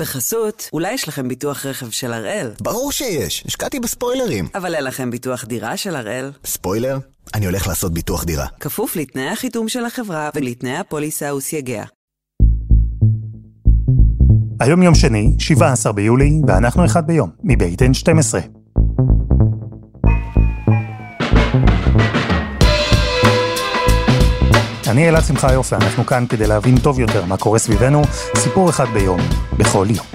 בחסות, אולי יש לכם ביטוח רכב של הראל. ברור שיש, השקעתי בספוילרים. אבל אין לכם ביטוח דירה של הראל. ספוילר? אני הולך לעשות ביטוח דירה. כפוף לתנאי החיתום של החברה ולתנאי הפוליסה וסייגיה. היום יום שני, 17 ביולי, ואנחנו אחד ביום, מבית N12. אני אלעד שמחה יופי, אנחנו כאן כדי להבין טוב יותר מה קורה סביבנו, סיפור אחד ביום, בכל יום.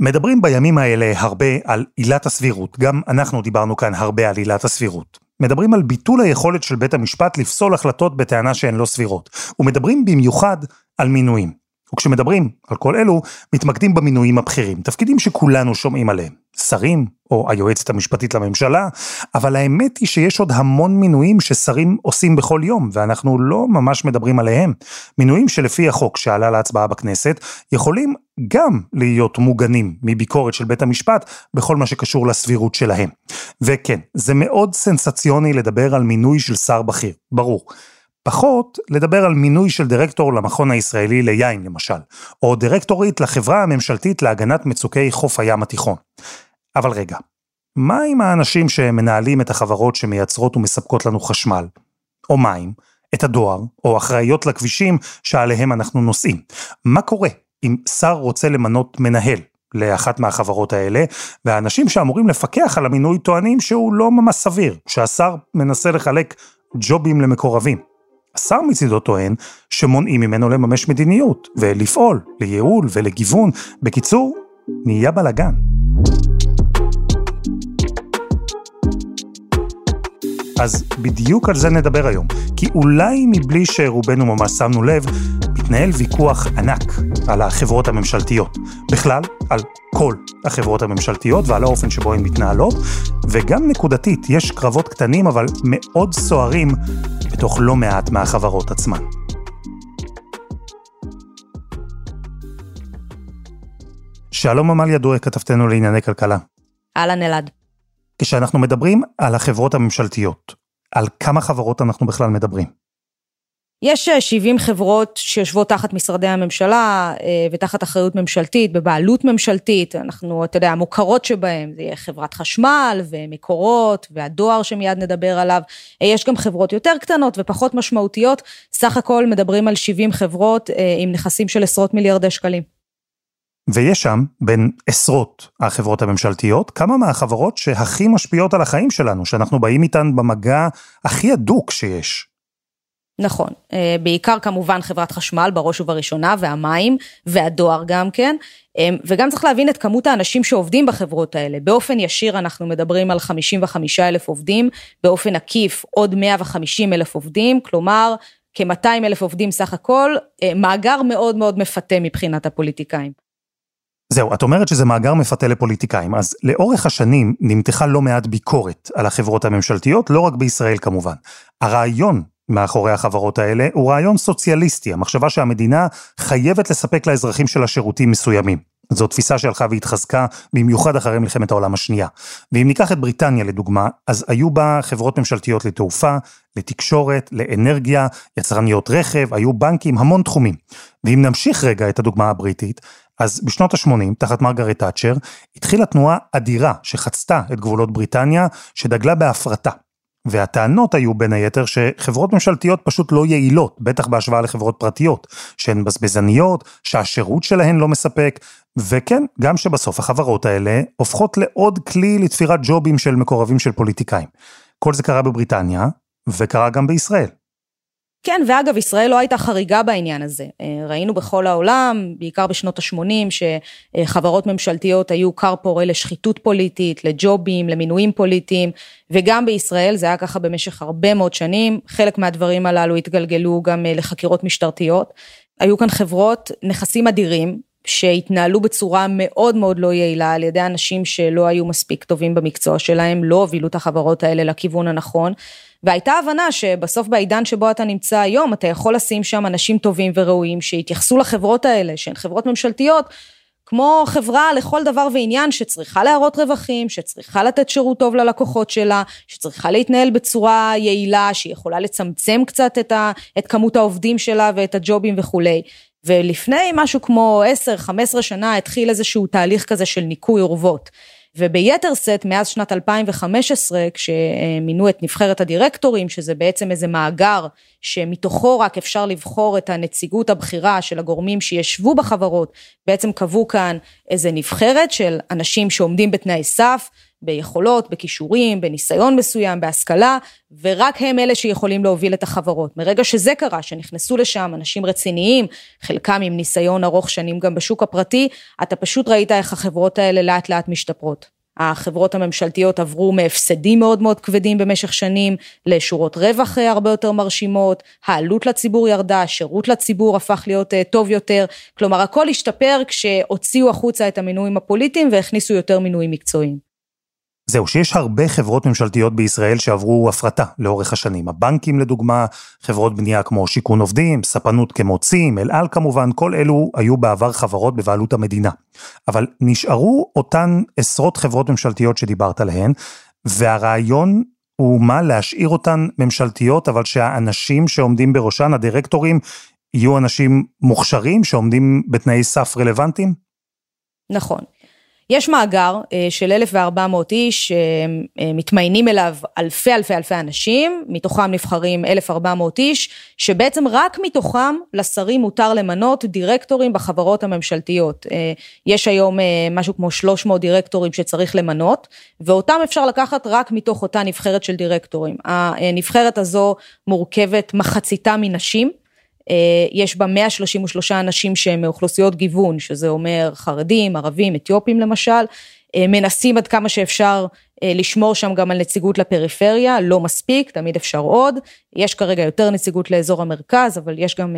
מדברים בימים האלה הרבה על עילת הסבירות, גם אנחנו דיברנו כאן הרבה על עילת הסבירות. מדברים על ביטול היכולת של בית המשפט לפסול החלטות בטענה שהן לא סבירות, ומדברים במיוחד על מינויים. וכשמדברים על כל אלו, מתמקדים במינויים הבכירים, תפקידים שכולנו שומעים עליהם. שרים, או היועצת המשפטית לממשלה, אבל האמת היא שיש עוד המון מינויים ששרים עושים בכל יום, ואנחנו לא ממש מדברים עליהם. מינויים שלפי החוק שעלה להצבעה בכנסת, יכולים גם להיות מוגנים מביקורת של בית המשפט בכל מה שקשור לסבירות שלהם. וכן, זה מאוד סנסציוני לדבר על מינוי של שר בכיר, ברור. פחות לדבר על מינוי של דירקטור למכון הישראלי ליין למשל, או דירקטורית לחברה הממשלתית להגנת מצוקי חוף הים התיכון. אבל רגע, מה עם האנשים שמנהלים את החברות שמייצרות ומספקות לנו חשמל? או מים? את הדואר, או אחראיות לכבישים שעליהם אנחנו נוסעים. מה קורה אם שר רוצה למנות מנהל לאחת מהחברות האלה, והאנשים שאמורים לפקח על המינוי טוענים שהוא לא ממש סביר, שהשר מנסה לחלק ג'ובים למקורבים. השר מצידו טוען שמונעים ממנו לממש מדיניות, ולפעול לייעול ולגיוון. בקיצור, נהיה בלאגן. אז בדיוק על זה נדבר היום, כי אולי מבלי שרובנו ממש שמנו לב, מתנהל ויכוח ענק על החברות הממשלתיות. בכלל, על כל החברות הממשלתיות ועל האופן שבו הן מתנהלות, וגם נקודתית, יש קרבות קטנים אבל מאוד סוערים בתוך לא מעט מהחברות עצמן. שלום עמליה דואק, כתבתנו לענייני כלכלה. אהלן אלעד. כשאנחנו מדברים על החברות הממשלתיות, על כמה חברות אנחנו בכלל מדברים? יש 70 אה, חברות שיושבות תחת משרדי הממשלה אה, ותחת אחריות ממשלתית, בבעלות ממשלתית, אנחנו, אתה יודע, המוכרות שבהן, זה יהיה חברת חשמל ומקורות והדואר שמיד נדבר עליו. אה, יש גם חברות יותר קטנות ופחות משמעותיות, סך הכל מדברים על 70 חברות עם נכסים של עשרות מיליארדי שקלים. ויש שם, בין עשרות החברות הממשלתיות, כמה מהחברות שהכי משפיעות על החיים שלנו, שאנחנו באים איתן במגע הכי הדוק שיש. נכון, אה, בעיקר כמובן חברת חשמל בראש ובראשונה, והמים, והדואר גם כן, אה, וגם צריך להבין את כמות האנשים שעובדים בחברות האלה. באופן ישיר אנחנו מדברים על 55 אלף עובדים, באופן עקיף עוד 150 אלף עובדים, כלומר כ-200 אלף עובדים סך הכל, אה, מאגר מאוד מאוד מפתה מבחינת הפוליטיקאים. זהו, את אומרת שזה מאגר מפתה לפוליטיקאים, אז לאורך השנים נמתחה לא מעט ביקורת על החברות הממשלתיות, לא רק בישראל כמובן. הרעיון מאחורי החברות האלה הוא רעיון סוציאליסטי, המחשבה שהמדינה חייבת לספק לאזרחים שלה שירותים מסוימים. זו תפיסה שהלכה והתחזקה במיוחד אחרי מלחמת העולם השנייה. ואם ניקח את בריטניה לדוגמה, אז היו בה חברות ממשלתיות לתעופה, לתקשורת, לאנרגיה, יצרניות רכב, היו בנקים, המון תחומים. ואם נמשיך רגע את הדוגמה הבריטית, אז בשנות ה-80, תחת מרגרט תאצ'ר, התחילה תנועה אדירה שחצתה את גבולות בריטניה, שדגלה בהפרטה. והטענות היו בין היתר שחברות ממשלתיות פשוט לא יעילות, בטח בהשוואה לחברות פרטיות, שהן בזבזניות, שהשירות שלהן לא מספק, וכן, גם שבסוף החברות האלה הופכות לעוד כלי לתפירת ג'ובים של מקורבים של פוליטיקאים. כל זה קרה בבריטניה, וקרה גם בישראל. כן, ואגב, ישראל לא הייתה חריגה בעניין הזה. אה, ראינו בכל העולם, בעיקר בשנות ה-80, שחברות ממשלתיות היו כר פורה לשחיתות פוליטית, לג'ובים, למינויים פוליטיים, וגם בישראל זה היה ככה במשך הרבה מאוד שנים. חלק מהדברים הללו התגלגלו גם אה, לחקירות משטרתיות. היו כאן חברות, נכסים אדירים, שהתנהלו בצורה מאוד מאוד לא יעילה על ידי אנשים שלא היו מספיק טובים במקצוע שלהם, לא הובילו את החברות האלה לכיוון הנכון. והייתה הבנה שבסוף בעידן שבו אתה נמצא היום, אתה יכול לשים שם אנשים טובים וראויים שיתייחסו לחברות האלה, שהן חברות ממשלתיות, כמו חברה לכל דבר ועניין שצריכה להראות רווחים, שצריכה לתת שירות טוב ללקוחות שלה, שצריכה להתנהל בצורה יעילה, שהיא יכולה לצמצם קצת את, ה, את כמות העובדים שלה ואת הג'ובים וכולי. ולפני משהו כמו 10-15 שנה התחיל איזשהו תהליך כזה של ניקוי אורוות. וביתר שאת מאז שנת 2015 כשמינו את נבחרת הדירקטורים שזה בעצם איזה מאגר שמתוכו רק אפשר לבחור את הנציגות הבכירה של הגורמים שישבו בחברות בעצם קבעו כאן איזה נבחרת של אנשים שעומדים בתנאי סף ביכולות, בכישורים, בניסיון מסוים, בהשכלה, ורק הם אלה שיכולים להוביל את החברות. מרגע שזה קרה, שנכנסו לשם אנשים רציניים, חלקם עם ניסיון ארוך שנים גם בשוק הפרטי, אתה פשוט ראית איך החברות האלה לאט לאט משתפרות. החברות הממשלתיות עברו מהפסדים מאוד מאוד כבדים במשך שנים לשורות רווח הרבה יותר מרשימות, העלות לציבור ירדה, השירות לציבור הפך להיות אה, טוב יותר, כלומר הכל השתפר כשהוציאו החוצה את המינויים הפוליטיים והכניסו יותר מינויים מקצועיים. זהו, שיש הרבה חברות ממשלתיות בישראל שעברו הפרטה לאורך השנים. הבנקים לדוגמה, חברות בנייה כמו שיכון עובדים, ספנות כמו צים, אל על כמובן, כל אלו היו בעבר חברות בבעלות המדינה. אבל נשארו אותן עשרות חברות ממשלתיות שדיברת עליהן, והרעיון הוא מה? להשאיר אותן ממשלתיות, אבל שהאנשים שעומדים בראשן, הדירקטורים, יהיו אנשים מוכשרים שעומדים בתנאי סף רלוונטיים? נכון. יש מאגר אה, של 1,400 איש שמתמיינים אליו אלפי אלפי אלפי אנשים, מתוכם נבחרים 1,400 איש, שבעצם רק מתוכם לשרים מותר למנות דירקטורים בחברות הממשלתיות. אה, יש היום אה, משהו כמו 300 דירקטורים שצריך למנות, ואותם אפשר לקחת רק מתוך אותה נבחרת של דירקטורים. הנבחרת הזו מורכבת מחציתה מנשים. אה, יש בה 133 אנשים שהם מאוכלוסיות גיוון, שזה אומר חרדים, ערבים, אתיופים למשל, אה, מנסים עד כמה שאפשר אה, לשמור שם גם על נציגות לפריפריה, לא מספיק, תמיד אפשר עוד. יש כרגע יותר נציגות לאזור המרכז, אבל יש גם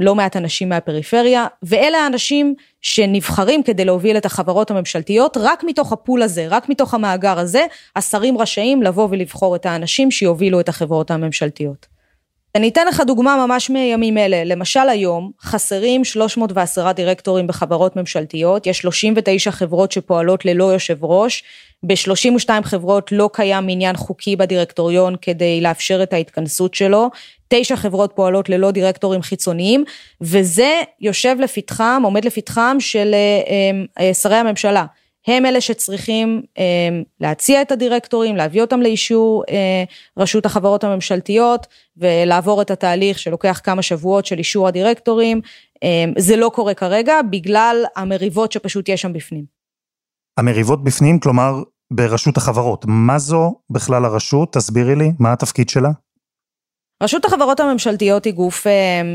לא מעט אנשים מהפריפריה, ואלה האנשים שנבחרים כדי להוביל את החברות הממשלתיות, רק מתוך הפול הזה, רק מתוך המאגר הזה, השרים רשאים לבוא ולבחור את האנשים שיובילו את החברות הממשלתיות. אני אתן לך דוגמה ממש מימים אלה, למשל היום חסרים 310 דירקטורים בחברות ממשלתיות, יש 39 חברות שפועלות ללא יושב ראש, ב-32 חברות לא קיים עניין חוקי בדירקטוריון כדי לאפשר את ההתכנסות שלו, תשע חברות פועלות ללא דירקטורים חיצוניים, וזה יושב לפתחם, עומד לפתחם של אה, אה, שרי הממשלה. הם אלה שצריכים אה, להציע את הדירקטורים, להביא אותם לאישור אה, רשות החברות הממשלתיות ולעבור את התהליך שלוקח כמה שבועות של אישור הדירקטורים. אה, זה לא קורה כרגע בגלל המריבות שפשוט יש שם בפנים. המריבות בפנים, כלומר ברשות החברות. מה זו בכלל הרשות? תסבירי לי, מה התפקיד שלה? רשות החברות הממשלתיות היא גוף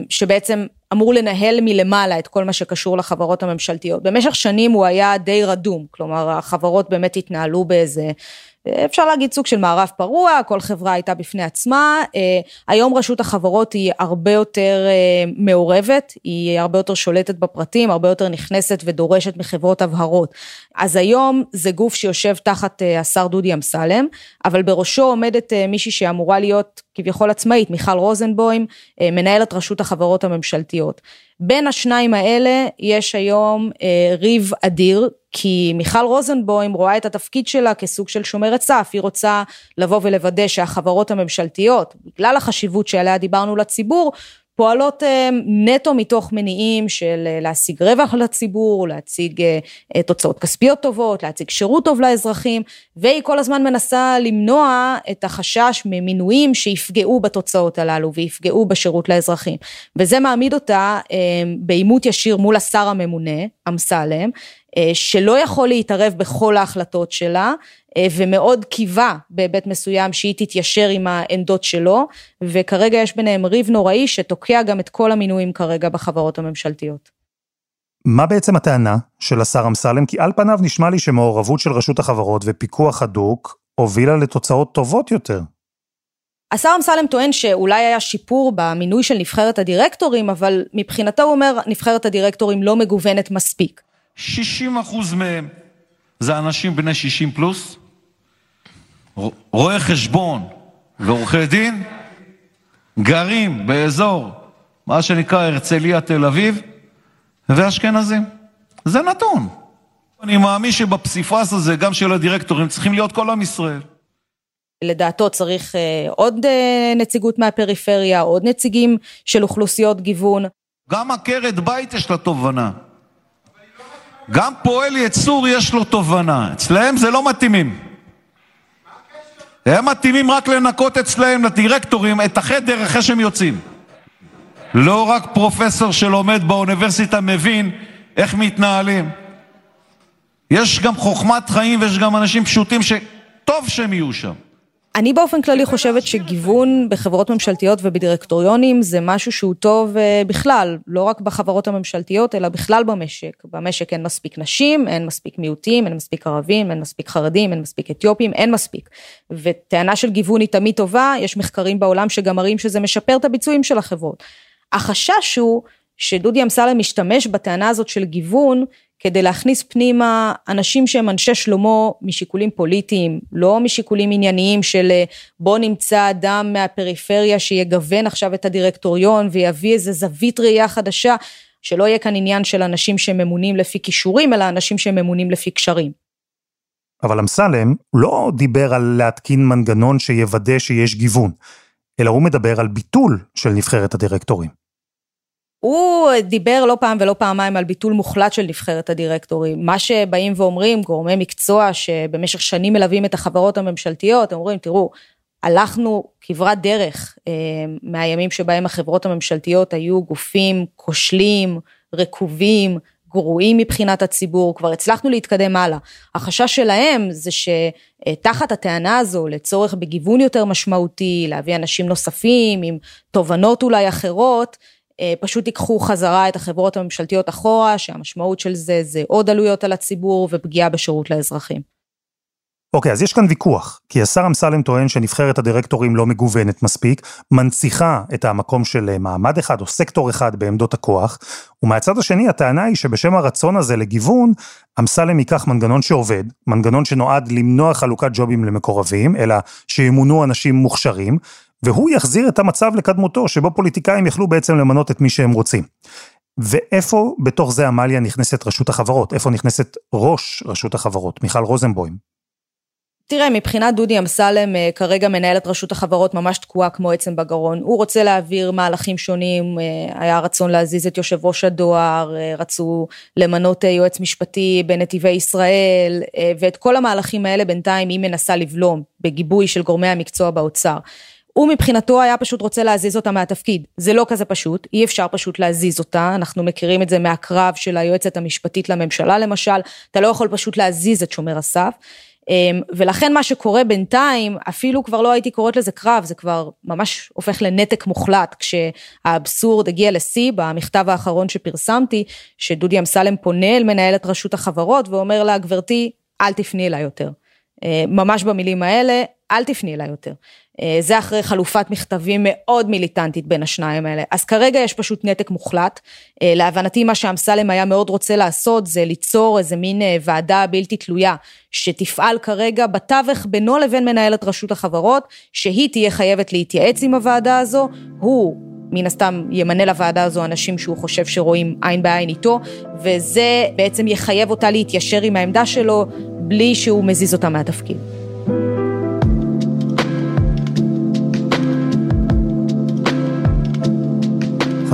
שבעצם אמור לנהל מלמעלה את כל מה שקשור לחברות הממשלתיות. במשך שנים הוא היה די רדום, כלומר החברות באמת התנהלו באיזה אפשר להגיד סוג של מערב פרוע, כל חברה הייתה בפני עצמה. אה, היום רשות החברות היא הרבה יותר אה, מעורבת, היא הרבה יותר שולטת בפרטים, הרבה יותר נכנסת ודורשת מחברות הבהרות. אז היום זה גוף שיושב תחת אה, השר דודי אמסלם, אבל בראשו עומדת מישהי שאמורה להיות כביכול עצמאית, מיכל רוזנבוים, מנהלת רשות החברות הממשלתיות. בין השניים האלה יש היום ריב אדיר, כי מיכל רוזנבוים רואה את התפקיד שלה כסוג של שומרת סף, היא רוצה לבוא ולוודא שהחברות הממשלתיות, בגלל החשיבות שעליה דיברנו לציבור, פועלות אה, נטו מתוך מניעים של אה, להשיג רווח לציבור, להציג אה, תוצאות כספיות טובות, להציג שירות טוב לאזרחים, והיא כל הזמן מנסה למנוע את החשש ממינויים שיפגעו בתוצאות הללו ויפגעו בשירות לאזרחים. וזה מעמיד אותה בעימות ישיר מול השר הממונה, אמסלם, שלא יכול להתערב בכל ההחלטות שלה, ומאוד קיווה בהיבט מסוים שהיא תתיישר עם העמדות שלו, וכרגע יש ביניהם ריב נוראי שתוקע גם את כל המינויים כרגע בחברות הממשלתיות. מה בעצם הטענה של השר אמסלם? כי על פניו נשמע לי שמעורבות של רשות החברות ופיקוח הדוק הובילה לתוצאות טובות יותר. השר אמסלם טוען שאולי היה שיפור במינוי של נבחרת הדירקטורים, אבל מבחינתו הוא אומר, נבחרת הדירקטורים לא מגוונת מספיק. 60 מהם זה אנשים בני 60 פלוס, רואי חשבון ועורכי דין גרים באזור מה שנקרא הרצליה תל אביב ואשכנזים. זה נתון. אני מאמין שבפסיפס הזה, גם של הדירקטורים, צריכים להיות כל עם ישראל. לדעתו צריך אה, עוד אה, נציגות מהפריפריה, עוד נציגים של אוכלוסיות גיוון. גם עקרת בית יש לה תובנה. גם פועל יצור יש לו תובנה. אצלהם זה לא מתאימים. הם מתאימים רק לנקות אצלהם, לדירקטורים, את החדר אחרי שהם יוצאים. לא רק פרופסור שלומד באוניברסיטה מבין איך מתנהלים. יש גם חוכמת חיים ויש גם אנשים פשוטים שטוב שהם יהיו שם. אני באופן כללי חושבת שגיוון בחברות ממשלתיות ובדירקטוריונים זה משהו שהוא טוב אה, בכלל, לא רק בחברות הממשלתיות, אלא בכלל במשק. במשק אין מספיק נשים, אין מספיק מיעוטים, אין מספיק ערבים, אין מספיק חרדים, אין מספיק אתיופים, אין מספיק. וטענה של גיוון היא תמיד טובה, יש מחקרים בעולם שגם מראים שזה משפר את הביצועים של החברות. החשש הוא שדודי אמסלם משתמש בטענה הזאת של גיוון כדי להכניס פנימה אנשים שהם אנשי שלמה משיקולים פוליטיים, לא משיקולים ענייניים של אה, בוא נמצא אדם מהפריפריה שיגוון עכשיו את הדירקטוריון ויביא איזה זווית ראייה חדשה, שלא יהיה כאן עניין של אנשים שממונים לפי כישורים, אלא אנשים שממונים לפי קשרים. אבל אמסלם לא דיבר על להתקין מנגנון שיוודא שיש גיוון, אלא הוא מדבר על ביטול של נבחרת הדירקטורים. הוא דיבר לא פעם ולא פעמיים על ביטול מוחלט של נבחרת הדירקטורים. מה שבאים ואומרים גורמי מקצוע שבמשך שנים מלווים את החברות הממשלתיות, הם אומרים, תראו, הלכנו כברת דרך אה, מהימים שבהם החברות הממשלתיות היו גופים כושלים, רקובים, גרועים מבחינת הציבור, כבר הצלחנו להתקדם הלאה. החשש שלהם זה שתחת הטענה הזו לצורך בגיוון יותר משמעותי, להביא אנשים נוספים עם תובנות אולי אחרות, פשוט ייקחו חזרה את החברות הממשלתיות אחורה, שהמשמעות של זה זה עוד עלויות על הציבור ופגיעה בשירות לאזרחים. אוקיי, okay, אז יש כאן ויכוח, כי השר אמסלם טוען שנבחרת הדירקטורים לא מגוונת מספיק, מנציחה את המקום של אה, מעמד אחד או סקטור אחד בעמדות הכוח, ומהצד השני הטענה היא שבשם הרצון הזה לגיוון, אמסלם ייקח מנגנון שעובד, מנגנון שנועד למנוע חלוקת ג'ובים למקורבים, אלא שימונו אנשים מוכשרים, והוא יחזיר את המצב לקדמותו, שבו פוליטיקאים יכלו בעצם למנות את מי שהם רוצים. ואיפה בתוך זה עמליה נכנסת רשות החברות? איפה נכנסת ראש רשות החברות, מיכל רוזנבוים? תראה, מבחינת דודי אמסלם, אה, כרגע מנהלת רשות החברות ממש תקועה כמו עצם בגרון. הוא רוצה להעביר מהלכים שונים, אה, היה רצון להזיז את יושב ראש הדואר, אה, רצו למנות יועץ משפטי בנתיבי ישראל, ואת כל המהלכים האלה בינתיים היא מנסה לבלום, בגיבוי של גורמי המקצוע באוצר. הוא מבחינתו היה פשוט רוצה להזיז אותה מהתפקיד. זה לא כזה פשוט, אי אפשר פשוט להזיז אותה, אנחנו מכירים את זה מהקרב של היועצת המשפטית לממשלה למשל, אתה לא יכול פשוט להזיז את שומר הסף. אמ, ולכן מה שקורה בינתיים, אפילו כבר לא הייתי קוראת לזה קרב, זה כבר ממש הופך לנתק מוחלט, כשהאבסורד הגיע לשיא במכתב האחרון שפרסמתי, שדודי אמסלם פונה אל מנהלת רשות החברות ואומר לה, גברתי, אל תפני אליי יותר. אה, ממש במילים האלה, אל תפני אליי יותר. אה, זה אחרי חלופת מכתבים מאוד מיליטנטית בין השניים האלה. אז כרגע יש פשוט נתק מוחלט. אה, להבנתי מה שאמסלם היה מאוד רוצה לעשות זה ליצור איזה מין ועדה בלתי תלויה שתפעל כרגע בתווך בינו לבין מנהלת רשות החברות, שהיא תהיה חייבת להתייעץ עם הוועדה הזו, הוא מן הסתם ימנה לוועדה הזו אנשים שהוא חושב שרואים עין בעין איתו, וזה בעצם יחייב אותה להתיישר עם העמדה שלו בלי שהוא מזיז אותה מהתפקיד.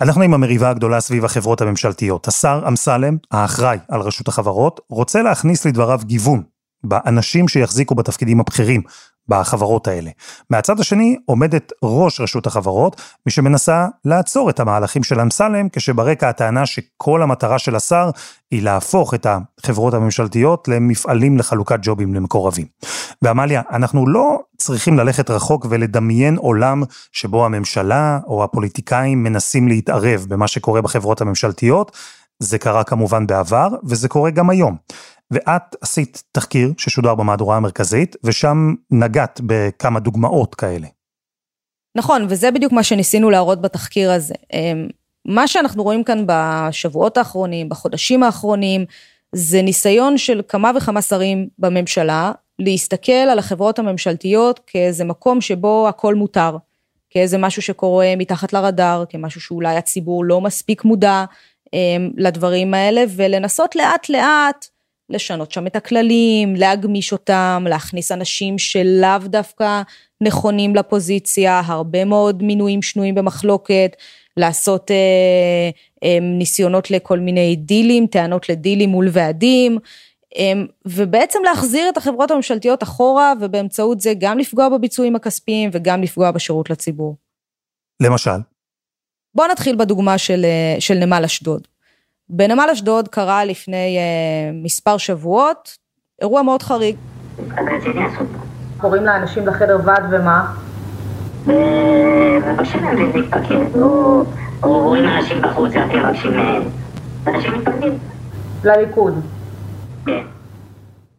אנחנו עם המריבה הגדולה סביב החברות הממשלתיות. השר אמסלם, האחראי על רשות החברות, רוצה להכניס לדבריו גיוון באנשים שיחזיקו בתפקידים הבכירים בחברות האלה. מהצד השני עומדת ראש רשות החברות, מי שמנסה לעצור את המהלכים של אמסלם, כשברקע הטענה שכל המטרה של השר היא להפוך את החברות הממשלתיות למפעלים לחלוקת ג'ובים למקורבים. ועמליה, אנחנו לא צריכים ללכת רחוק ולדמיין עולם שבו הממשלה או הפוליטיקאים מנסים להתערב במה שקורה בחברות הממשלתיות, זה קרה כמובן בעבר, וזה קורה גם היום. ואת עשית תחקיר ששודר במהדורה המרכזית, ושם נגעת בכמה דוגמאות כאלה. נכון, וזה בדיוק מה שניסינו להראות בתחקיר הזה. אמ, מה שאנחנו רואים כאן בשבועות האחרונים, בחודשים האחרונים, זה ניסיון של כמה וכמה שרים בממשלה להסתכל על החברות הממשלתיות כאיזה מקום שבו הכל מותר, כאיזה משהו שקורה מתחת לרדאר, כמשהו שאולי הציבור לא מספיק מודע אמ, לדברים האלה, ולנסות לאט לאט לשנות שם את הכללים, להגמיש אותם, להכניס אנשים שלאו דווקא נכונים לפוזיציה, הרבה מאוד מינויים שנויים במחלוקת, לעשות אה, אה, ניסיונות לכל מיני דילים, טענות לדילים מול ועדים, אה, ובעצם להחזיר את החברות הממשלתיות אחורה, ובאמצעות זה גם לפגוע בביצועים הכספיים וגם לפגוע בשירות לציבור. למשל? בואו נתחיל בדוגמה של, אה, של נמל אשדוד. בנמל אשדוד קרה לפני אה, מספר שבועות אירוע מאוד חריג. קוראים לאנשים לחדר ועד ומה? מבקשים או רואים אנשים בחוץ, מבקשים להם, אנשים מתפקדים. לליכוד. כן.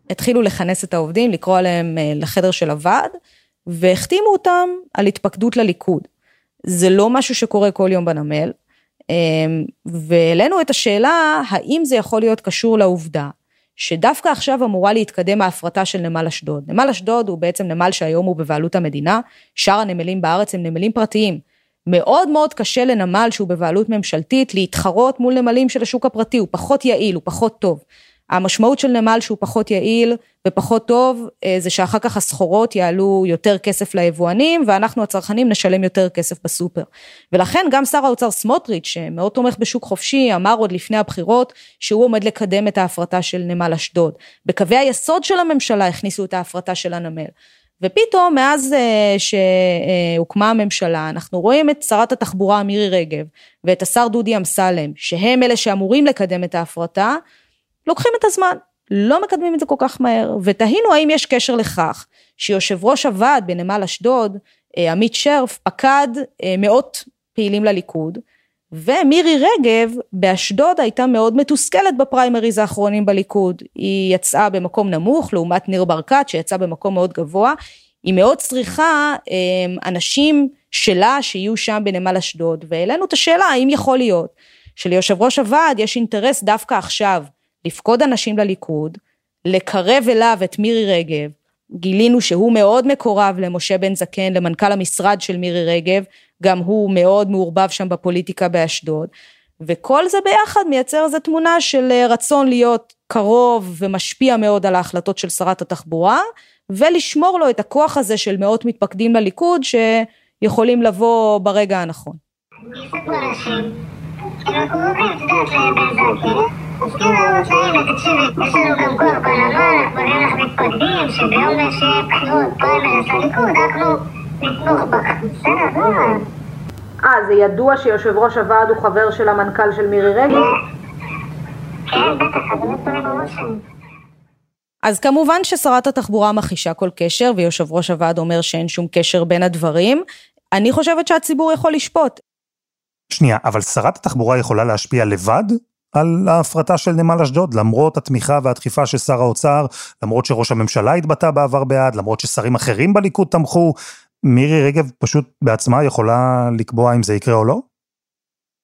התחילו לכנס את העובדים, לקרוא עליהם אה, לחדר של הוועד, והחתימו אותם על התפקדות לליכוד. זה לא משהו שקורה כל יום בנמל, והעלינו את השאלה, האם זה יכול להיות קשור לעובדה שדווקא עכשיו אמורה להתקדם ההפרטה של נמל אשדוד. נמל אשדוד הוא בעצם נמל שהיום הוא בבעלות המדינה, שאר הנמלים בארץ הם נמלים פרטיים. מאוד מאוד קשה לנמל שהוא בבעלות ממשלתית להתחרות מול נמלים של השוק הפרטי, הוא פחות יעיל, הוא פחות טוב. המשמעות של נמל שהוא פחות יעיל ופחות טוב, אה, זה שאחר כך הסחורות יעלו יותר כסף ליבואנים, ואנחנו הצרכנים נשלם יותר כסף בסופר. ולכן גם שר האוצר סמוטריץ', שמאוד תומך בשוק חופשי, אמר עוד לפני הבחירות, שהוא עומד לקדם את ההפרטה של נמל אשדוד. בקווי היסוד של הממשלה הכניסו את ההפרטה של הנמל. ופתאום מאז אה, שהוקמה הממשלה אנחנו רואים את שרת התחבורה מירי רגב ואת השר דודי אמסלם שהם אלה שאמורים לקדם את ההפרטה לוקחים את הזמן, לא מקדמים את זה כל כך מהר, ותהינו האם יש קשר לכך שיושב ראש הוועד בנמל אשדוד, אה, עמית שרף, פקד אה, מאות פעילים לליכוד, ומירי רגב באשדוד הייתה מאוד מתוסכלת בפריימריז האחרונים בליכוד. היא יצאה במקום נמוך לעומת ניר ברקת שיצא במקום מאוד גבוה. היא מאוד צריכה אה, אנשים שלה שיהיו שם בנמל אשדוד, והעלינו את השאלה האם יכול להיות שליושב ראש הוועד יש אינטרס דווקא עכשיו לפקוד אנשים לליכוד, לקרב אליו את מירי רגב, גילינו שהוא מאוד מקורב למשה בן זקן, למנכ"ל המשרד של מירי רגב, גם הוא מאוד מעורבב שם בפוליטיקה באשדוד, וכל זה ביחד מייצר איזו תמונה של אה, רצון להיות קרוב ומשפיע מאוד על ההחלטות של שרת התחבורה, ולשמור לו את הכוח הזה של מאות מתפקדים לליכוד שיכולים לבוא ברגע הנכון. בממוצעים ותקשיבי, יש לנו בסדר. אה, זה ידוע שיושב ראש הוועד הוא חבר של המנכ"ל של מירי רגב? כן, בטח, בראש אז כמובן ששרת התחבורה מכחישה כל קשר, ויושב ראש הוועד אומר שאין שום קשר בין הדברים. אני חושבת שהציבור יכול לשפוט. שנייה, אבל שרת התחבורה יכולה להשפיע לבד על ההפרטה של נמל אשדוד, למרות התמיכה והדחיפה של שר האוצר, למרות שראש הממשלה התבטא בעבר בעד, למרות ששרים אחרים בליכוד תמכו, מירי רגב פשוט בעצמה יכולה לקבוע אם זה יקרה או לא?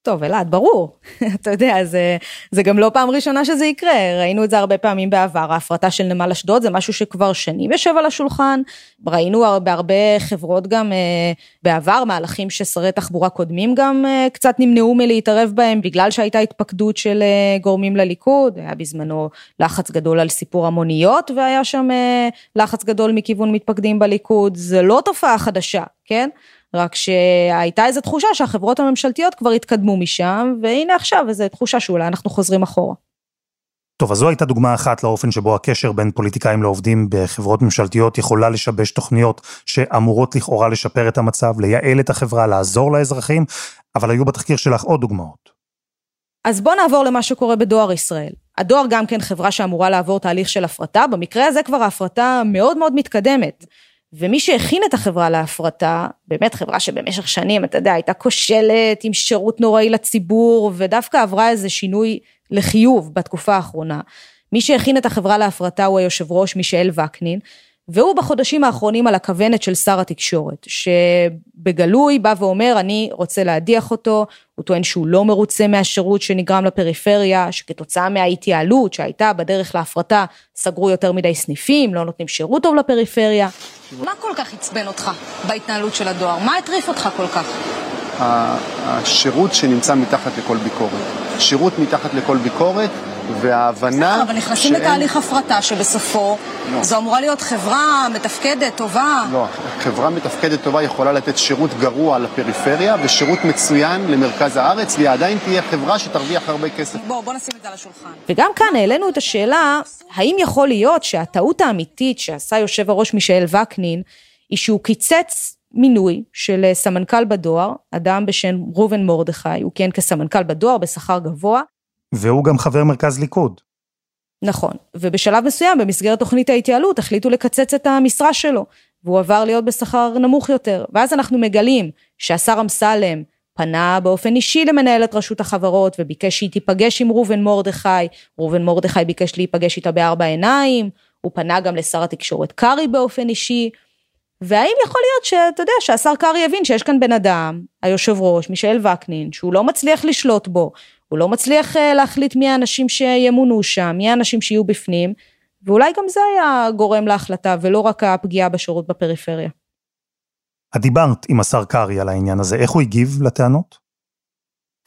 טוב, אלעד, ברור. אתה יודע, זה, זה גם לא פעם ראשונה שזה יקרה, ראינו את זה הרבה פעמים בעבר, ההפרטה של נמל אשדוד זה משהו שכבר שנים יושב על השולחן, ראינו בהרבה חברות גם אה, בעבר, מהלכים ששרי תחבורה קודמים גם אה, קצת נמנעו מלהתערב בהם, בגלל שהייתה התפקדות של אה, גורמים לליכוד, היה בזמנו לחץ גדול על סיפור המוניות, והיה שם לחץ גדול מכיוון מתפקדים בליכוד, זה לא תופעה חדשה, כן? רק שהייתה איזו תחושה שהחברות הממשלתיות כבר התקדמו משם, והנה עכשיו איזו תחושה שאולי אנחנו חוזרים אחורה. טוב, אז זו הייתה דוגמה אחת לאופן שבו הקשר בין פוליטיקאים לעובדים בחברות ממשלתיות יכולה לשבש תוכניות שאמורות לכאורה לשפר את המצב, לייעל את החברה, לעזור לאזרחים, אבל היו בתחקיר שלך עוד דוגמאות. אז בוא נעבור למה שקורה בדואר ישראל. הדואר גם כן חברה שאמורה לעבור תהליך של הפרטה, במקרה הזה כבר ההפרטה מאוד מאוד מתקדמת. ומי שהכין את החברה להפרטה, באמת חברה שבמשך שנים, אתה יודע, הייתה כושלת עם שירות נוראי לציבור, ודווקא עברה איזה שינוי לחיוב בתקופה האחרונה. מי שהכין את החברה להפרטה הוא היושב ראש מישאל וקנין, והוא בחודשים האחרונים על הכוונת של שר התקשורת, שבגלוי בא ואומר, אני רוצה להדיח אותו, הוא טוען שהוא לא מרוצה מהשירות שנגרם לפריפריה, שכתוצאה מההתייעלות שהייתה בדרך להפרטה, סגרו יותר מדי סניפים, לא נותנים שירות טוב לפריפריה. מה כל כך עצבן אותך בהתנהלות של הדואר? מה הטריף אותך כל כך? השירות שנמצא מתחת לכל ביקורת. שירות מתחת לכל ביקורת, וההבנה... בסדר, אבל נכנסים שאין- לתהליך הפרטה שבסופו לא. זו אמורה להיות חברה מתפקדת, טובה. לא, חברה מתפקדת טובה יכולה לתת שירות גרוע לפריפריה ושירות מצוין למרכז הארץ, והיא עדיין תהיה חברה שתרוויח הרבה כסף. בוא, בוא נשים את זה על השולחן. וגם כאן העלינו את השאלה, האם יכול להיות שהטעות האמיתית שעשה יושב הראש מישאל וקנין, היא שהוא קיצץ מינוי של אה, סמנכ"ל בדואר, אדם בשם ראובן מרדכי, הוא כיהן כסמנכ"ל בדואר בשכר גבוה, והוא גם חבר מרכז ליכוד. נכון, ובשלב מסוים במסגרת תוכנית ההתייעלות החליטו לקצץ את המשרה שלו, והוא עבר להיות בשכר נמוך יותר. ואז אנחנו מגלים שהשר אמסלם פנה באופן אישי למנהלת רשות החברות וביקש שהיא תיפגש עם ראובן מרדכי, ראובן מרדכי ביקש להיפגש איתה בארבע עיניים, הוא פנה גם לשר התקשורת קרעי באופן אישי, והאם יכול להיות שאתה יודע שהשר קרעי יבין שיש כאן בן אדם, היושב ראש, מישאל וקנין, שהוא לא מצליח לשלוט בו, הוא לא מצליח אה, להחליט מי האנשים שימונו שם, מי האנשים שיהיו בפנים, ואולי גם זה היה גורם להחלטה, ולא רק הפגיעה בשירות בפריפריה. את דיברת עם השר קרעי על העניין הזה, איך הוא הגיב לטענות?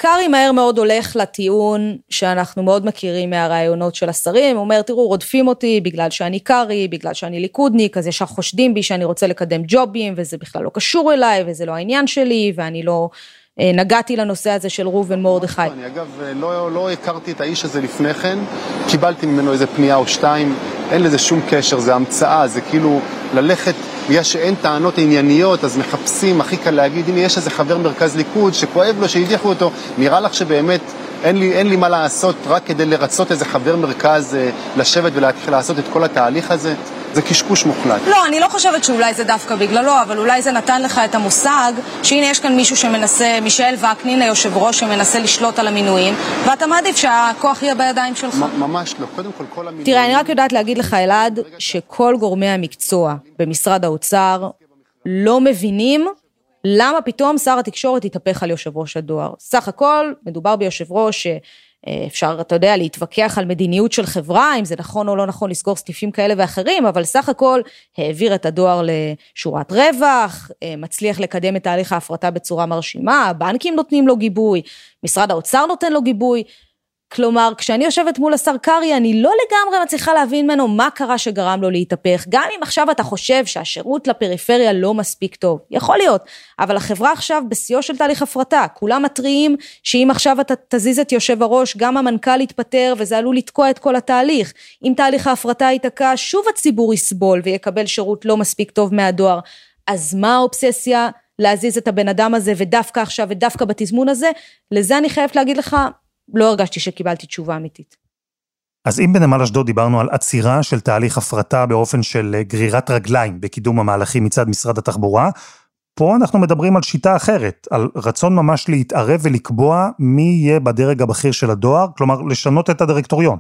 קרעי מהר מאוד הולך לטיעון שאנחנו מאוד מכירים מהרעיונות של השרים, הוא אומר, תראו, רודפים אותי בגלל שאני קרעי, בגלל שאני ליכודניק, אז ישר חושדים בי שאני רוצה לקדם ג'ובים, וזה בכלל לא קשור אליי, וזה לא העניין שלי, ואני לא נגעתי לנושא הזה של ראובן מרדכי. אני אגב לא, לא הכרתי את האיש הזה לפני כן, קיבלתי ממנו איזה פנייה או שתיים, אין לזה שום קשר, זה המצאה, זה כאילו ללכת, בגלל שאין טענות ענייניות, אז מחפשים, הכי קל להגיד, הנה יש איזה חבר מרכז ליכוד שכואב לו שהדיחו אותו, נראה לך שבאמת אין לי, אין לי מה לעשות רק כדי לרצות איזה חבר מרכז אה, לשבת ולהתחיל לעשות את כל התהליך הזה? זה קשקוש מוחלט. לא, אני לא חושבת שאולי זה דווקא בגללו, אבל אולי זה נתן לך את המושג שהנה יש כאן מישהו שמנסה, מישאל וקנין, היושב ראש, שמנסה לשלוט על המינויים, ואתה מעדיף שהכוח יהיה בידיים שלך. ממש לא. קודם כל, כל המינויים... תראה, אני רק יודעת להגיד לך, אלעד, שכל גורמי המקצוע במשרד האוצר לא מבינים למה פתאום שר התקשורת התהפך על יושב ראש הדואר. סך הכל, מדובר ביושב ראש שאפשר, אתה יודע, להתווכח על מדיניות של חברה, אם זה נכון או לא נכון לסגור סניפים כאלה ואחרים, אבל סך הכל העביר את הדואר לשורת רווח, אה, מצליח לקדם את תהליך ההפרטה בצורה מרשימה, הבנקים נותנים לו גיבוי, משרד האוצר נותן לו גיבוי. כלומר, כשאני יושבת מול השר קרעי, אני לא לגמרי מצליחה להבין ממנו מה קרה שגרם לו להתהפך. גם אם עכשיו אתה חושב שהשירות לפריפריה לא מספיק טוב, יכול להיות, אבל החברה עכשיו בשיאו של תהליך הפרטה. כולם מתריעים שאם עכשיו אתה תזיז את יושב הראש, גם המנכ"ל יתפטר וזה עלול לתקוע את כל התהליך. אם תהליך ההפרטה ייתקע, שוב הציבור יסבול ויקבל שירות לא מספיק טוב מהדואר. אז מה האובססיה להזיז את הבן אדם הזה ודווקא עכשיו ודווקא בתזמון הזה? לזה אני חייבת להגיד לך, לא הרגשתי שקיבלתי תשובה אמיתית. אז אם בנמל אשדוד דיברנו על עצירה של תהליך הפרטה באופן של אה, גרירת רגליים בקידום המהלכים מצד משרד התחבורה, פה אנחנו מדברים על שיטה אחרת, על רצון ממש להתערב ולקבוע מי יהיה בדרג הבכיר של הדואר, כלומר לשנות את הדירקטוריון.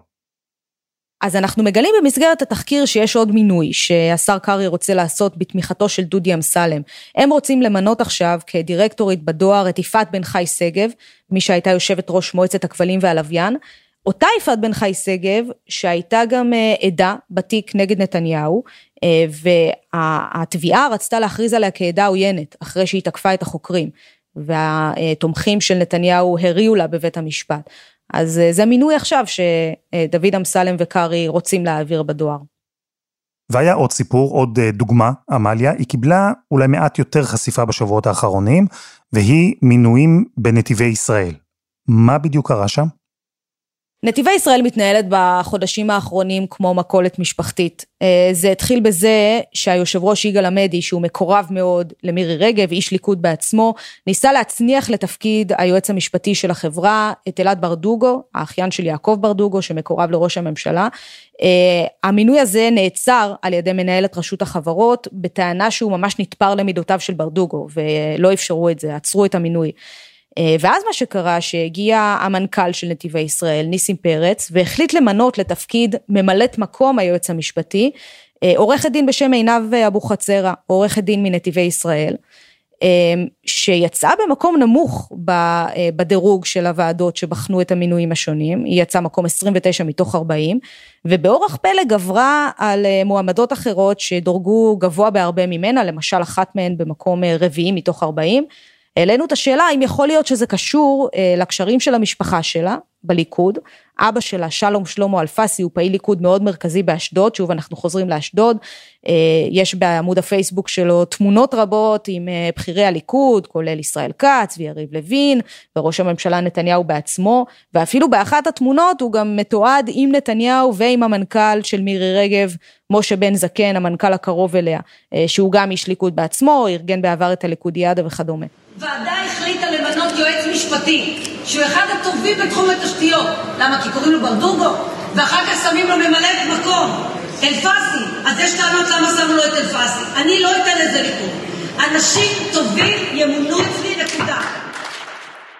אז אנחנו מגלים במסגרת התחקיר שיש עוד מינוי שהשר קרעי רוצה לעשות בתמיכתו של דודי אמסלם. הם רוצים למנות עכשיו כדירקטורית בדואר את יפעת בן חי שגב, מי שהייתה יושבת ראש מועצת הכבלים והלוויין. אותה יפעת בן חי שגב, שהייתה גם אה, עדה בתיק נגד נתניהו, אה, והתביעה רצתה להכריז עליה כעדה עוינת, אחרי שהיא תקפה את החוקרים. והתומכים של נתניהו הריעו לה בבית המשפט. אז אה, זה מינוי עכשיו שדוד אמסלם וקרעי רוצים להעביר בדואר. והיה עוד סיפור, עוד אה, דוגמה, עמליה, היא קיבלה אולי מעט יותר חשיפה בשבועות האחרונים, והיא מינויים בנתיבי ישראל. מה בדיוק קרה שם? נתיבי ישראל מתנהלת בחודשים האחרונים כמו מכולת משפחתית. אה, זה התחיל בזה שהיושב ראש יגאל עמדי, שהוא מקורב מאוד למירי רגב, איש ליכוד בעצמו, ניסה להצניח לתפקיד היועץ המשפטי של החברה את אלעד ברדוגו, האחיין של יעקב ברדוגו, שמקורב לראש הממשלה. אה, המינוי הזה נעצר על ידי מנהלת רשות החברות, בטענה שהוא ממש נתפר למידותיו של ברדוגו, ולא אפשרו את זה, עצרו את המינוי. אה, ואז מה שקרה שהגיע המנכ"ל של נתיבי ישראל, ניסים פרץ, והחליט למנות לתפקיד ממלאת מקום היועץ המשפטי, אה, עורכת דין בשם עינב אבוחצירא, עורכת דין מנתיבי ישראל. אמ, שיצאה במקום נמוך אה, בדירוג של הוועדות שבחנו את המינויים השונים, היא יצאה מקום 29 מתוך 40, ובאורח פלא גברה על אה, מועמדות אחרות שדורגו גבוה בהרבה ממנה, למשל אחת מהן במקום אה, רביעי מתוך 40. העלינו את השאלה האם יכול להיות שזה קשור לקשרים של המשפחה שלה בליכוד, אבא שלה, שלום שלמה אלפסי, הוא פעיל ליכוד מאוד מרכזי באשדוד, שוב אנחנו חוזרים לאשדוד, אה, יש בעמוד הפייסבוק שלו תמונות רבות עם אה, בכירי הליכוד, כולל ישראל כץ ויריב לוין, וראש הממשלה נתניהו בעצמו, ואפילו באחת התמונות הוא גם מתועד עם נתניהו ועם המנכ"ל של מירי רגב, משה בן זקן, המנכ"ל הקרוב אליה, אה, שהוא גם איש ליכוד בעצמו, ארגן בעבר את הליכודיאדה וכדומה. ועדה החליטה למנות יועץ משפטי, שהוא אחד הטובים בתחום התשתיות. למה? כי קוראים לו ברדוגו? ואחר כך שמים לו ממלאת מקום. אלפסי. אז יש טענות למה שמו לו את אלפסי. אני לא אתן לזה לקרות. אנשים טובים ימונו אצלי, נקודה.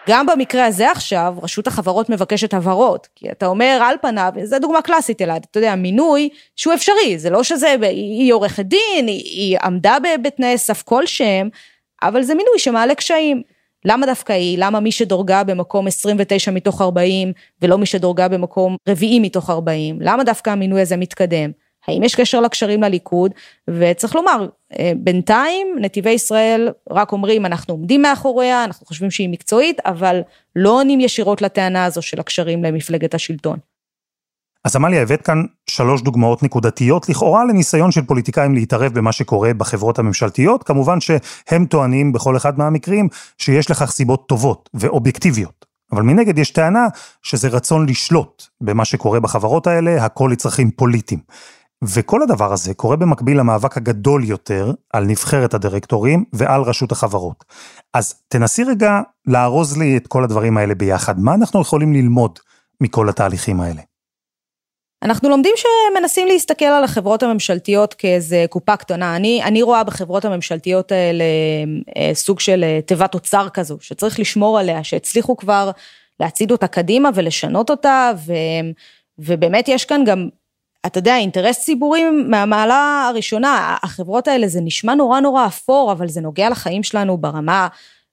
גם במקרה הזה עכשיו, רשות החברות מבקשת הבהרות, כי אתה אומר על פניו, זו דוגמה קלאסית אלעד, אתה יודע, מינוי שהוא אפשרי, זה לא שזה, היא עורכת דין, היא, היא עמדה בתנאי סף כלשהם, אבל זה מינוי שמעלה קשיים. למה דווקא היא? למה מי שדורגה במקום 29 מתוך 40 ולא מי שדורגה במקום רביעי מתוך 40? למה דווקא המינוי הזה מתקדם? האם יש קשר לקשרים לליכוד? וצריך לומר, אה, בינתיים נתיבי ישראל רק אומרים אנחנו עומדים מאחוריה, אנחנו חושבים שהיא מקצועית, אבל לא עונים ישירות לטענה הזו של הקשרים למפלגת השלטון. אז עמליה, הבאת כאן שלוש דוגמאות נקודתיות, לכאורה לניסיון של פוליטיקאים להתערב במה שקורה בחברות הממשלתיות, כמובן שהם טוענים בכל אחד מהמקרים שיש לכך סיבות טובות ואובייקטיביות. אבל מנגד יש טענה שזה רצון לשלוט במה שקורה בחברות האלה, הכל לצרכים פוליטיים. וכל הדבר הזה קורה במקביל למאבק הגדול יותר על נבחרת הדירקטורים ועל רשות החברות. אז תנסי רגע לארוז לי את כל הדברים האלה ביחד, מה אנחנו יכולים ללמוד מכל התהליכים האלה? אנחנו לומדים שמנסים להסתכל על החברות הממשלתיות כאיזה קופה קטנה. אני, אני רואה בחברות הממשלתיות האלה אה, סוג של אה, תיבת אוצר כזו, שצריך לשמור עליה, שהצליחו כבר להצעיד אותה קדימה ולשנות אותה, ו, ובאמת יש כאן גם, אתה יודע, אינטרס ציבורי מהמעלה הראשונה. החברות האלה, זה נשמע נורא נורא אפור, אבל זה נוגע לחיים שלנו ברמה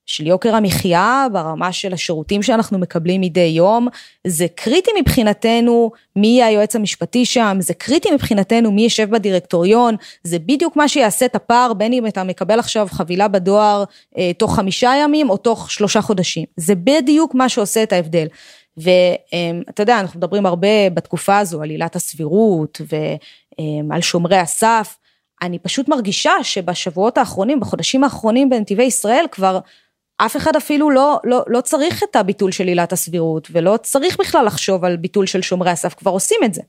של יוקר המחיה, ברמה של השירותים שאנחנו מקבלים מדי יום. זה קריטי מבחינתנו מי יהיה היועץ המשפטי שם, זה קריטי מבחינתנו מי יושב בדירקטוריון, זה בדיוק מה שיעשה את הפער בין אם אתה מקבל עכשיו חבילה בדואר אה, תוך חמישה ימים או תוך שלושה חודשים. זה בדיוק מה שעושה את ההבדל. ואתה יודע, אנחנו מדברים הרבה בתקופה הזו על עילת הסבירות ועל שומרי הסף. אני פשוט מרגישה שבשבועות האחרונים, בחודשים האחרונים בנתיבי ישראל כבר אף אחד אפילו לא, לא, לא צריך את הביטול של עילת הסבירות, ולא צריך בכלל לחשוב על ביטול של שומרי הסף, כבר עושים את זה.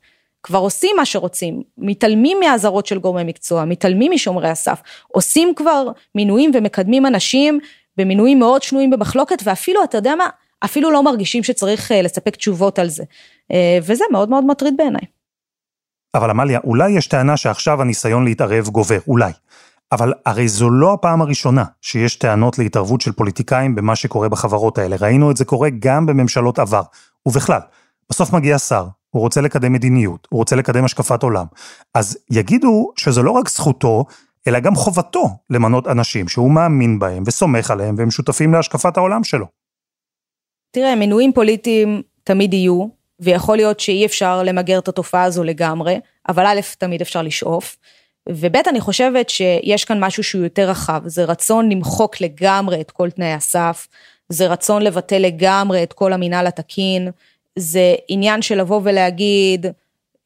כבר עושים מה שרוצים, מתעלמים מהאזהרות של גורמי מקצוע, מתעלמים משומרי הסף, עושים כבר מינויים ומקדמים אנשים במינויים מאוד שנויים במחלוקת, ואפילו, אתה יודע מה, אפילו לא מרגישים שצריך אה, לספק תשובות על זה. אה, וזה מאוד מאוד מטריד בעיניי. אבל עמליה, אולי יש טענה שעכשיו הניסיון להתערב גובר, אולי. אבל הרי זו לא הפעם הראשונה שיש טענות להתערבות של פוליטיקאים במה שקורה בחברות האלה. ראינו את זה קורה גם בממשלות עבר. ובכלל, בסוף מגיע שר, הוא רוצה לקדם מדיניות, הוא רוצה לקדם השקפת עולם. אז יגידו שזו לא רק זכותו, אלא גם חובתו למנות אנשים שהוא מאמין בהם וסומך עליהם והם שותפים להשקפת העולם שלו. תראה, מינויים פוליטיים תמיד יהיו, ויכול להיות שאי אפשר למגר את התופעה הזו לגמרי, אבל א', תמיד אפשר לשאוף. וב' אני חושבת שיש כאן משהו שהוא יותר רחב, זה רצון למחוק לגמרי את כל תנאי הסף, זה רצון לבטל לגמרי את כל המינהל התקין, זה עניין של לבוא ולהגיד,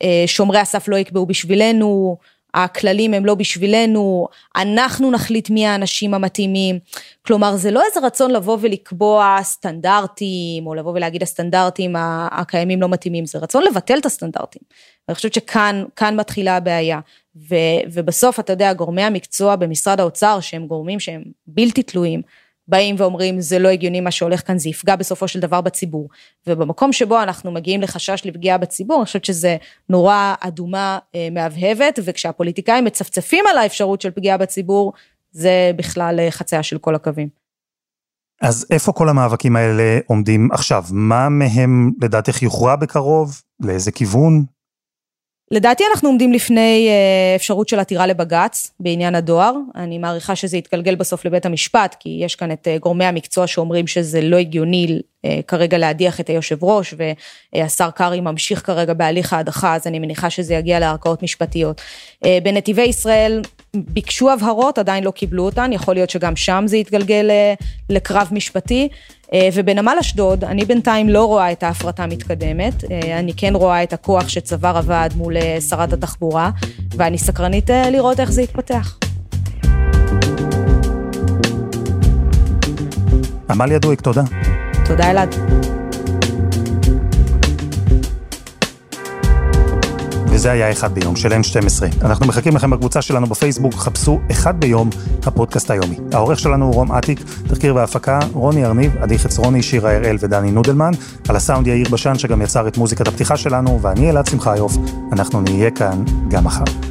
אה, שומרי הסף לא יקבעו בשבילנו, הכללים הם לא בשבילנו, אנחנו נחליט מי האנשים המתאימים. כלומר, זה לא איזה רצון לבוא ולקבוע סטנדרטים, או לבוא ולהגיד הסטנדרטים הקיימים לא מתאימים, זה רצון לבטל את הסטנדרטים. אני חושבת שכאן מתחילה הבעיה. ו, ובסוף, אתה יודע, גורמי המקצוע במשרד האוצר, שהם גורמים שהם בלתי תלויים, באים ואומרים זה לא הגיוני מה שהולך כאן, זה יפגע בסופו של דבר בציבור. ובמקום שבו אנחנו מגיעים לחשש לפגיעה בציבור, אני חושבת שזה נורה אדומה אה, מהבהבת, וכשהפוליטיקאים מצפצפים על האפשרות של פגיעה בציבור, זה בכלל אה, חצייה של כל הקווים. אז איפה כל המאבקים האלה עומדים עכשיו? מה מהם לדעתך יוכרע בקרוב? לאיזה כיוון? לדעתי אנחנו עומדים לפני אה, אפשרות של עתירה לבג"ץ בעניין הדואר. אני מעריכה שזה יתגלגל בסוף לבית המשפט, כי יש כאן את אה, גורמי המקצוע שאומרים שזה לא הגיוני אה, כרגע להדיח את היושב ראש, והשר קרעי ממשיך כרגע בהליך ההדחה, אז אני מניחה שזה יגיע לערכאות משפטיות. בנתיבי ישראל ביקשו הבהרות, עדיין לא קיבלו אותן, יכול להיות שגם שם זה יתגלגל לקרב משפטי. אה, ובנמל אשדוד, אני בינתיים לא רואה את ההפרטה מתקדמת, אה, אני כן רואה את הכוח שצבר הוועד מול אה, שרת התחבורה, ואני סקרנית לראות איך זה יתפתח. עמליה דוויק, תודה. תודה אלעד. וזה היה אחד ביום של N12. אנחנו מחכים לכם בקבוצה שלנו בפייסבוק, חפשו אחד ביום, הפודקאסט היומי. העורך שלנו הוא רום אטיק, תחקיר והפקה, רוני ארניב, עדי חצרוני, שירה הראל ודני נודלמן, על הסאונד יאיר בשן שגם יצר את מוזיקת הפתיחה שלנו, ואני אלעד שמחיוף, אנחנו נהיה כאן גם מחר.